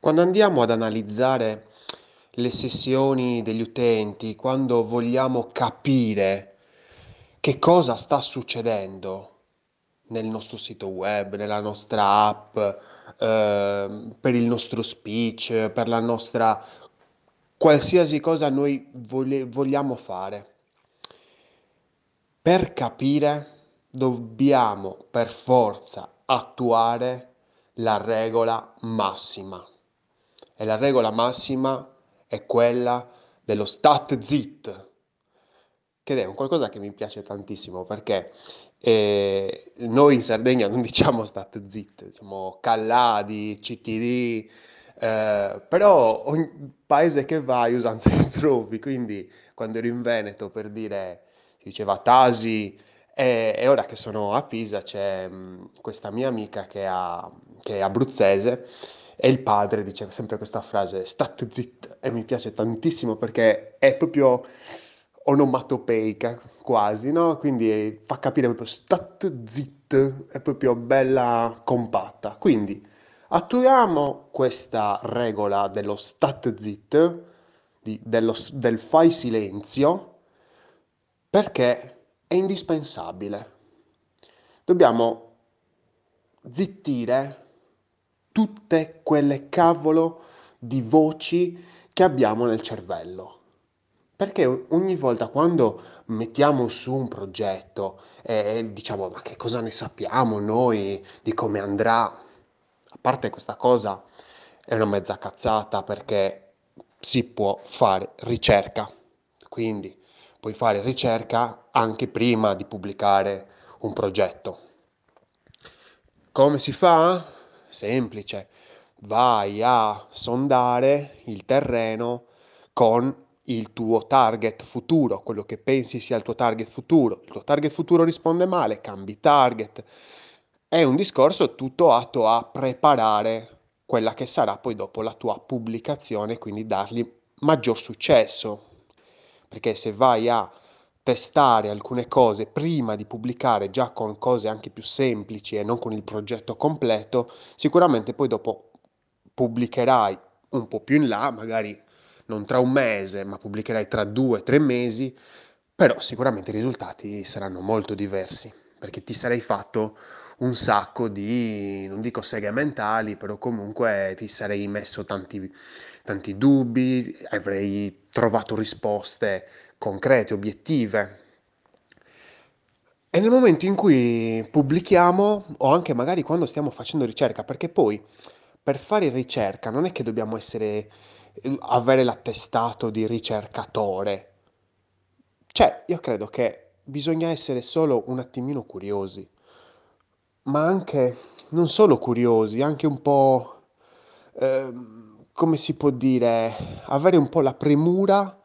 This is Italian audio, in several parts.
Quando andiamo ad analizzare le sessioni degli utenti, quando vogliamo capire che cosa sta succedendo nel nostro sito web, nella nostra app, eh, per il nostro speech, per la nostra qualsiasi cosa noi vole- vogliamo fare. Per capire dobbiamo per forza attuare la regola massima. E la regola massima è quella dello stat zit, che è un qualcosa che mi piace tantissimo perché eh, noi in Sardegna non diciamo stat zit, diciamo calladi, CTD, eh, però ogni paese che vai usanza li trovi, quindi quando ero in Veneto per dire si diceva Tasi e, ora che sono a Pisa c'è mh, questa mia amica che, ha, che è abruzzese e il padre dice sempre questa frase, stat zit, e mi piace tantissimo perché è proprio onomatopeica quasi, no? Quindi fa capire proprio stat zit, è proprio bella compatta. Quindi attuiamo questa regola dello stat zit, di- dello del fai silenzio, perché è indispensabile. Dobbiamo zittire tutte quelle cavolo di voci che abbiamo nel cervello. Perché ogni volta quando mettiamo su un progetto e diciamo ma che cosa ne sappiamo noi di come andrà, a parte questa cosa è una mezza cazzata perché si può fare ricerca, quindi puoi fare ricerca anche prima di pubblicare un progetto. Come si fa? Semplice. Vai a sondare il terreno con il tuo target futuro, quello che pensi sia il tuo target futuro. Il tuo target futuro risponde male, cambi target. È un discorso tutto atto a preparare quella che sarà poi dopo la tua pubblicazione, quindi dargli maggior successo. Perché se vai a testare alcune cose prima di pubblicare già con cose anche più semplici e non con il progetto completo, sicuramente poi dopo pubblicherai un po' più in là, magari non tra un mese, ma pubblicherai tra due o tre mesi, però sicuramente i risultati saranno molto diversi, perché ti sarei fatto un sacco di, non dico seghe mentali, però comunque ti sarei messo tanti, tanti dubbi, avrei trovato risposte concrete, obiettive. E nel momento in cui pubblichiamo, o anche magari quando stiamo facendo ricerca, perché poi per fare ricerca non è che dobbiamo essere, eh, avere l'attestato di ricercatore. Cioè, io credo che bisogna essere solo un attimino curiosi, ma anche non solo curiosi, anche un po', ehm, come si può dire, avere un po' la premura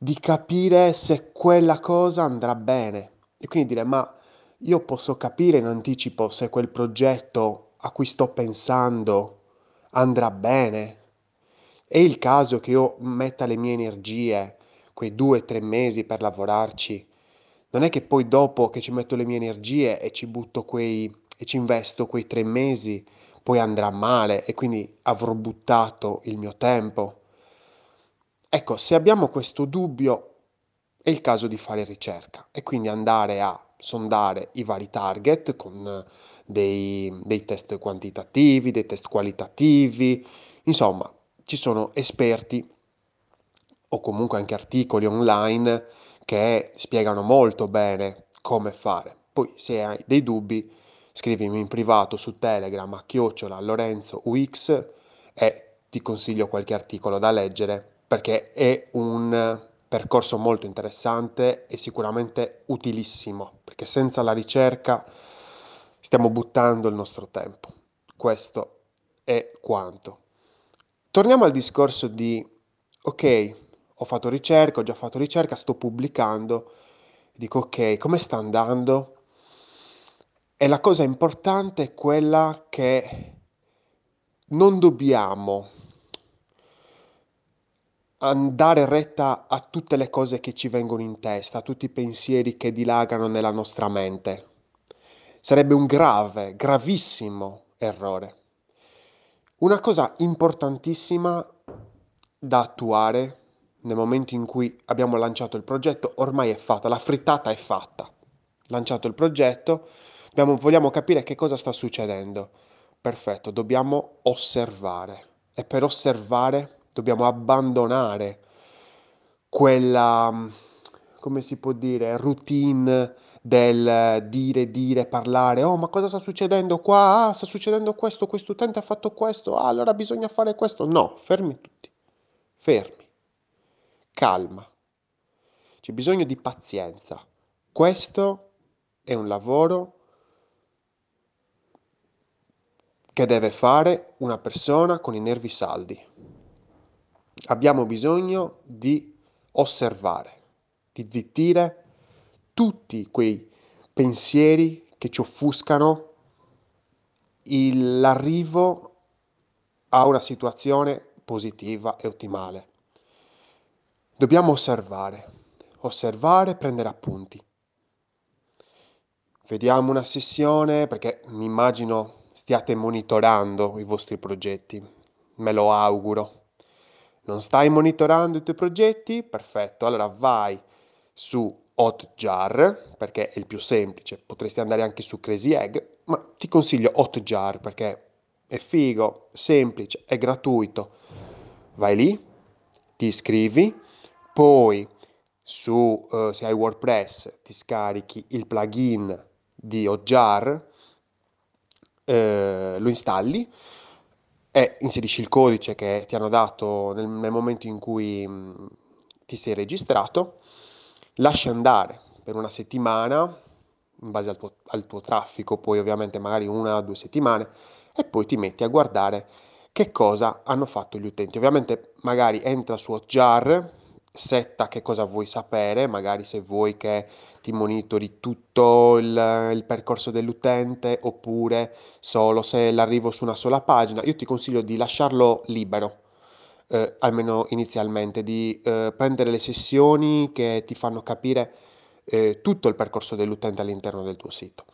di capire se quella cosa andrà bene. E quindi dire, ma io posso capire in anticipo se quel progetto a cui sto pensando andrà bene. È il caso che io metta le mie energie, quei due o tre mesi per lavorarci. Non è che poi dopo che ci metto le mie energie e ci butto quei e ci investo quei tre mesi, poi andrà male e quindi avrò buttato il mio tempo. Ecco, se abbiamo questo dubbio, è il caso di fare ricerca e quindi andare a sondare i vari target con dei, dei test quantitativi, dei test qualitativi, insomma, ci sono esperti o comunque anche articoli online che spiegano molto bene come fare. Poi se hai dei dubbi, scrivimi in privato su Telegram a chiocciola Lorenzo UX e ti consiglio qualche articolo da leggere perché è un percorso molto interessante e sicuramente utilissimo, perché senza la ricerca stiamo buttando il nostro tempo. Questo è quanto. Torniamo al discorso di, ok, ho fatto ricerca, ho già fatto ricerca, sto pubblicando, dico ok, come sta andando? E la cosa importante è quella che non dobbiamo dare retta a tutte le cose che ci vengono in testa, a tutti i pensieri che dilagano nella nostra mente. Sarebbe un grave, gravissimo errore. Una cosa importantissima da attuare nel momento in cui abbiamo lanciato il progetto ormai è fatta, la frittata è fatta. Lanciato il progetto, abbiamo, vogliamo capire che cosa sta succedendo. Perfetto, dobbiamo osservare e per osservare dobbiamo abbandonare quella, come si può dire, routine del dire, dire, parlare, oh ma cosa sta succedendo qua? Ah, sta succedendo questo, questo utente ha fatto questo, ah, allora bisogna fare questo. No, fermi tutti, fermi, calma, c'è bisogno di pazienza. Questo è un lavoro che deve fare una persona con i nervi saldi. Abbiamo bisogno di osservare, di zittire tutti quei pensieri che ci offuscano l'arrivo a una situazione positiva e ottimale. Dobbiamo osservare, osservare prendere appunti. Vediamo una sessione perché mi immagino stiate monitorando i vostri progetti, me lo auguro. Non stai monitorando i tuoi progetti? Perfetto, allora vai su Hotjar perché è il più semplice, potresti andare anche su Crazy Egg, ma ti consiglio Hotjar perché è figo, semplice, è gratuito. Vai lì, ti iscrivi, poi su, uh, se hai WordPress ti scarichi il plugin di Hotjar, eh, lo installi e inserisci il codice che ti hanno dato nel, nel momento in cui mh, ti sei registrato lasci andare per una settimana, in base al tuo, al tuo traffico, poi ovviamente magari una o due settimane, e poi ti metti a guardare che cosa hanno fatto gli utenti. Ovviamente magari entra su Hotjar, setta che cosa vuoi sapere, magari se vuoi che ti monitori tutto il, il, percorso dell'utente oppure solo se l'arrivo su una sola pagina. Io ti consiglio di lasciarlo libero eh, almeno inizialmente, di eh, prendere le sessioni che ti fanno capire eh, tutto il percorso dell'utente all'interno del tuo sito.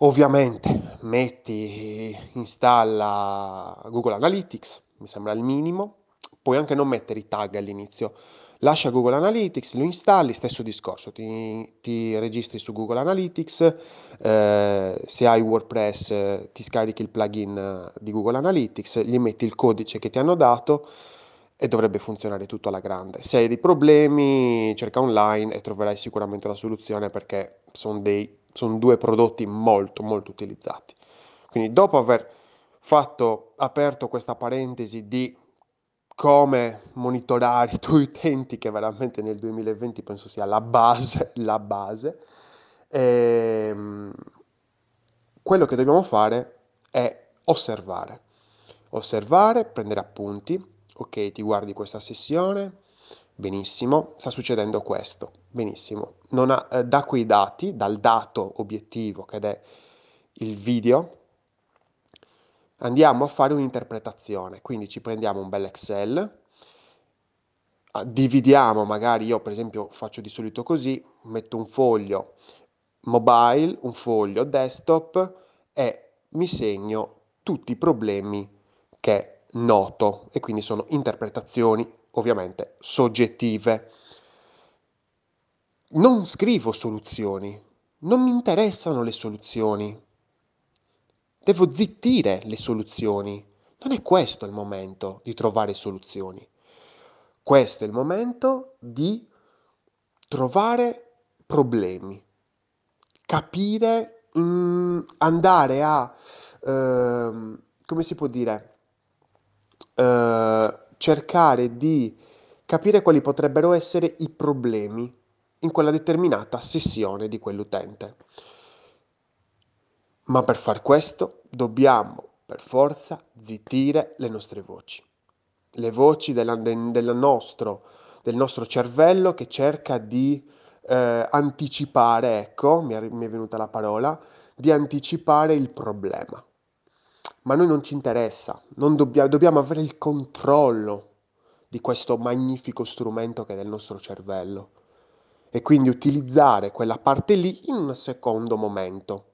Ovviamente metti, installa Google Analytics, mi sembra il minimo, puoi anche non mettere i tag all'inizio, lascia Google Analytics, lo installi, stesso discorso, ti, ti registri su Google Analytics, eh, se hai WordPress eh, ti scarichi il plugin eh, di Google Analytics, gli metti il codice che ti hanno dato e dovrebbe funzionare tutto alla grande. Se hai dei problemi, cerca online e troverai sicuramente la soluzione perché sono, dei, due prodotti molto molto utilizzati. Quindi dopo aver fatto, aperto questa parentesi di come monitorare i tuoi utenti, che veramente nel 2020 penso sia la base, la base. E, ehm, quello che dobbiamo fare è osservare. Osservare, prendere appunti. Ok, ti guardi questa sessione, benissimo, sta succedendo questo, benissimo. Ha, eh, da quei dati, dal dato obiettivo che è il video, andiamo a fare un'interpretazione, quindi ci prendiamo un bel Excel, ah, dividiamo, magari io per esempio faccio di solito così, metto un foglio mobile, un foglio desktop e mi segno tutti i problemi che noto. E quindi sono interpretazioni ovviamente soggettive. Non scrivo soluzioni, non mi interessano le soluzioni, Devo zittire le soluzioni. Non è questo il momento di trovare soluzioni. Questo è il momento di trovare problemi, capire, mh, mm, andare a, eh, come si può dire, eh, cercare di capire quali potrebbero essere i problemi in quella determinata sessione di quell'utente. Ma per far questo dobbiamo per forza zittire le nostre voci, le voci della, del, nostro, del nostro cervello che cerca di eh, anticipare, ecco, mi è, mi è venuta la parola, di anticipare il problema. Ma a noi non ci interessa, non dobbia, dobbiamo avere il controllo di questo magnifico strumento che è del nostro cervello e quindi utilizzare quella parte lì in un secondo momento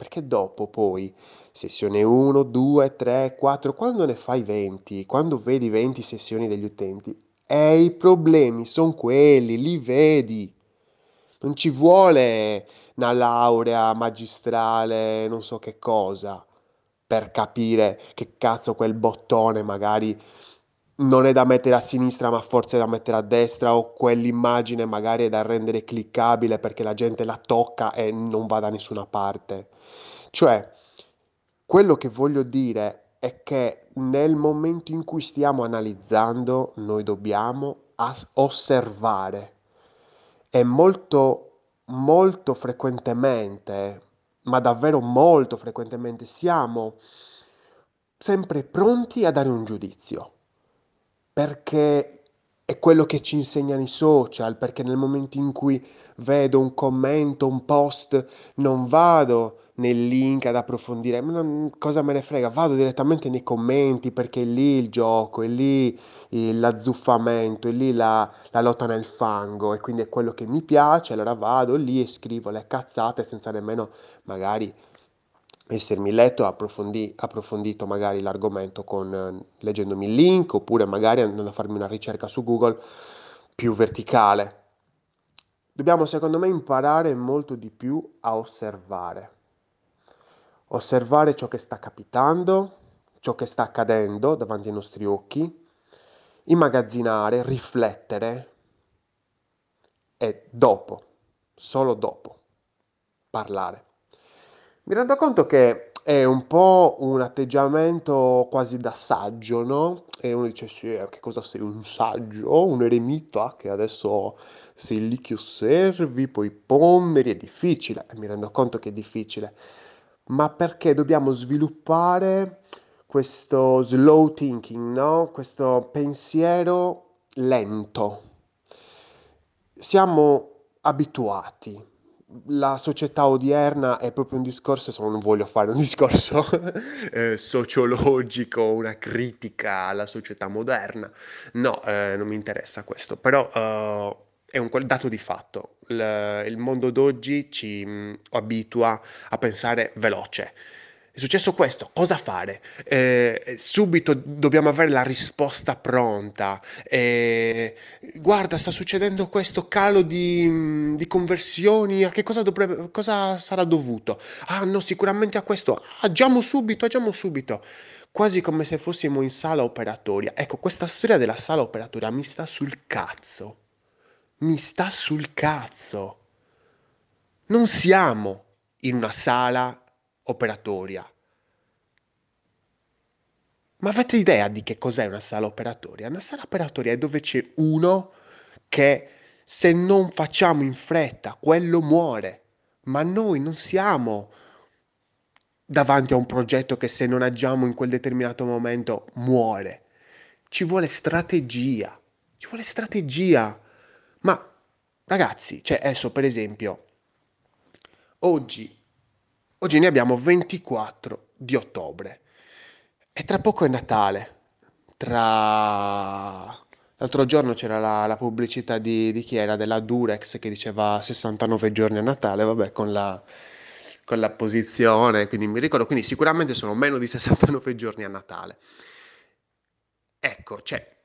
Perché dopo poi, sessione 1, 2, 3, 4, quando ne fai 20, quando vedi 20 sessioni degli utenti, e i problemi sono quelli, li vedi. Non ci vuole una laurea magistrale, non so che cosa, per capire che cazzo quel bottone magari non è da mettere a sinistra, ma forse è da mettere a destra, o quell'immagine magari è da rendere cliccabile perché la gente la tocca e non va da nessuna parte. Cioè, quello che voglio dire è che nel momento in cui stiamo analizzando, noi dobbiamo as- osservare. E molto, molto frequentemente, ma davvero molto frequentemente, siamo sempre pronti a dare un giudizio. Perché è quello che ci insegnano i social, perché nel momento in cui vedo un commento, un post, non vado nel link ad approfondire, ma non- cosa me ne frega, vado direttamente nei commenti perché è lì il gioco, è lì il- l'azzuffamento, è lì la, la lotta nel fango e quindi è quello che mi piace, allora vado lì e scrivo le cazzate senza nemmeno magari essermi letto, approfondi- approfondito magari l'argomento con, eh, leggendomi il link oppure magari andando a farmi una ricerca su Google più verticale. Dobbiamo secondo me imparare molto di più a osservare. Osservare ciò che sta capitando, ciò che sta accadendo davanti ai nostri occhi, immagazzinare, riflettere e dopo, solo dopo, parlare. Mi rendo conto che è un po' un atteggiamento quasi da saggio, no? E uno dice, sì, eh, che cosa sei? Un saggio? Un eremita che adesso sei lì che osservi, poi ponderi, è difficile. E mi rendo conto che è difficile. Ma perché dobbiamo sviluppare questo slow thinking, no? Questo pensiero lento. Siamo abituati la società odierna è proprio un discorso, non voglio fare un discorso eh, sociologico, una critica alla società moderna, no, eh, non mi interessa questo, però eh, è un dato di fatto. Il, il mondo d'oggi ci mh, abitua a pensare veloce. È successo questo, cosa fare? Eh, subito dobbiamo avere la risposta pronta. Eh, guarda, sta succedendo questo calo di, di conversioni, a che cosa, dovrebbe, cosa sarà dovuto? Ah, no, sicuramente a questo. Agiamo subito, agiamo subito. Quasi come se fossimo in sala operatoria. Ecco, questa storia della sala operatoria mi sta sul cazzo. Mi sta sul cazzo. Non siamo in una sala operatoria. Ma avete idea di che cos'è una sala operatoria? Una sala operatoria è dove c'è uno che se non facciamo in fretta, quello muore. Ma noi non siamo davanti a un progetto che se non agiamo in quel determinato momento muore. Ci vuole strategia. Ci vuole strategia. Ma ragazzi, cioè adesso per esempio, oggi, oggi ne abbiamo 24 di ottobre e tra poco è Natale. Tra... L'altro giorno c'era la, la pubblicità di, di chi era? Della Durex che diceva 69 giorni a Natale, vabbè, con la, con la posizione, quindi mi ricordo, quindi sicuramente sono meno di 69 giorni a Natale. Ecco, cioè,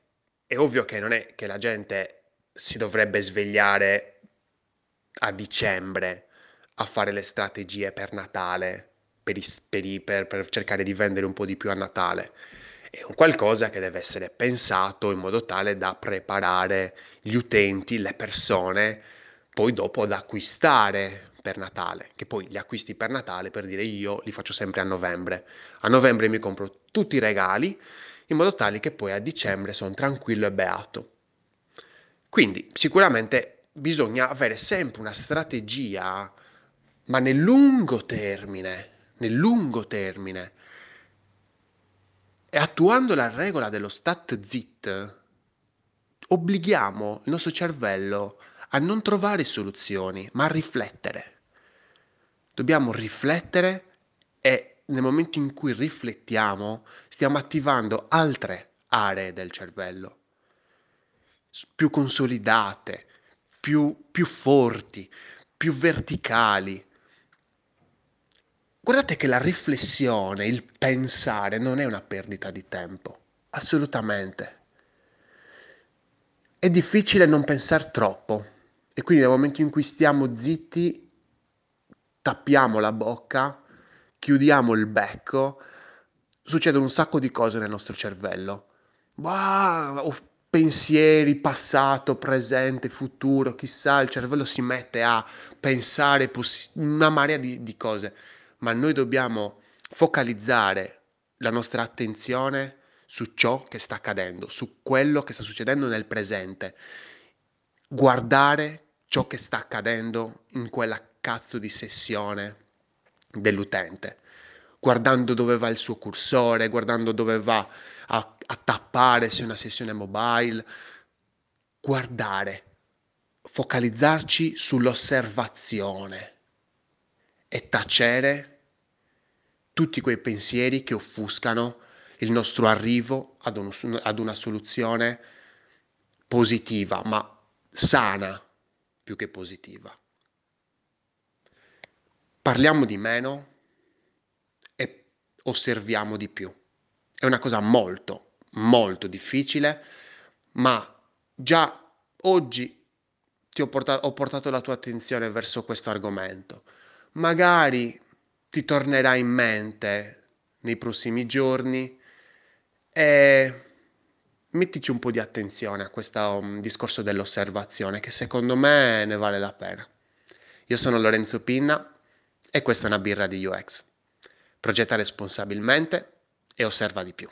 è ovvio che non è che la gente si dovrebbe svegliare a dicembre a fare le strategie per Natale, per, is- per i- per- per cercare di vendere un po' di più a Natale. È un qualcosa che deve essere pensato in modo tale da preparare gli utenti, le persone, poi dopo ad acquistare per Natale, che poi gli acquisti per Natale, per dire io, li faccio sempre a novembre. A novembre mi compro tutti i regali in modo tale che poi a dicembre sono tranquillo e beato. Quindi sicuramente bisogna avere sempre una strategia, ma nel lungo termine, nel lungo termine. E attuando la regola dello stat zit, obblighiamo il nostro cervello a non trovare soluzioni, ma a riflettere. Dobbiamo riflettere e nel momento in cui riflettiamo stiamo attivando altre aree del cervello, più consolidate, più, più forti, più verticali, Guardate che la riflessione, il pensare non è una perdita di tempo, assolutamente. È difficile non pensare troppo e quindi nel momento in cui stiamo zitti, tappiamo la bocca, chiudiamo il becco, succedono un sacco di cose nel nostro cervello. Wow, pensieri, passato, presente, futuro, chissà, il cervello si mette a pensare poss- una marea di, di cose. Ma noi dobbiamo focalizzare la nostra attenzione su ciò che sta accadendo, su quello che sta succedendo nel presente, guardare ciò che sta accadendo in quella cazzo di sessione dell'utente, guardando dove va il suo cursore, guardando dove va a, a tappare se è una sessione mobile, guardare, focalizzarci sull'osservazione e tacere tutti quei pensieri che offuscano il nostro arrivo ad, un, ad una soluzione positiva, ma sana più che positiva. Parliamo di meno osserviamo di più. È una cosa molto, molto difficile, ma già oggi ti ho portato, ho portato la tua attenzione verso questo argomento magari ti tornerà in mente nei prossimi giorni e mettici un po' di attenzione a questo um, discorso dell'osservazione che secondo me ne vale la pena. Io sono Lorenzo Pinna e questa è una birra di UX. Progetta responsabilmente e osserva di più.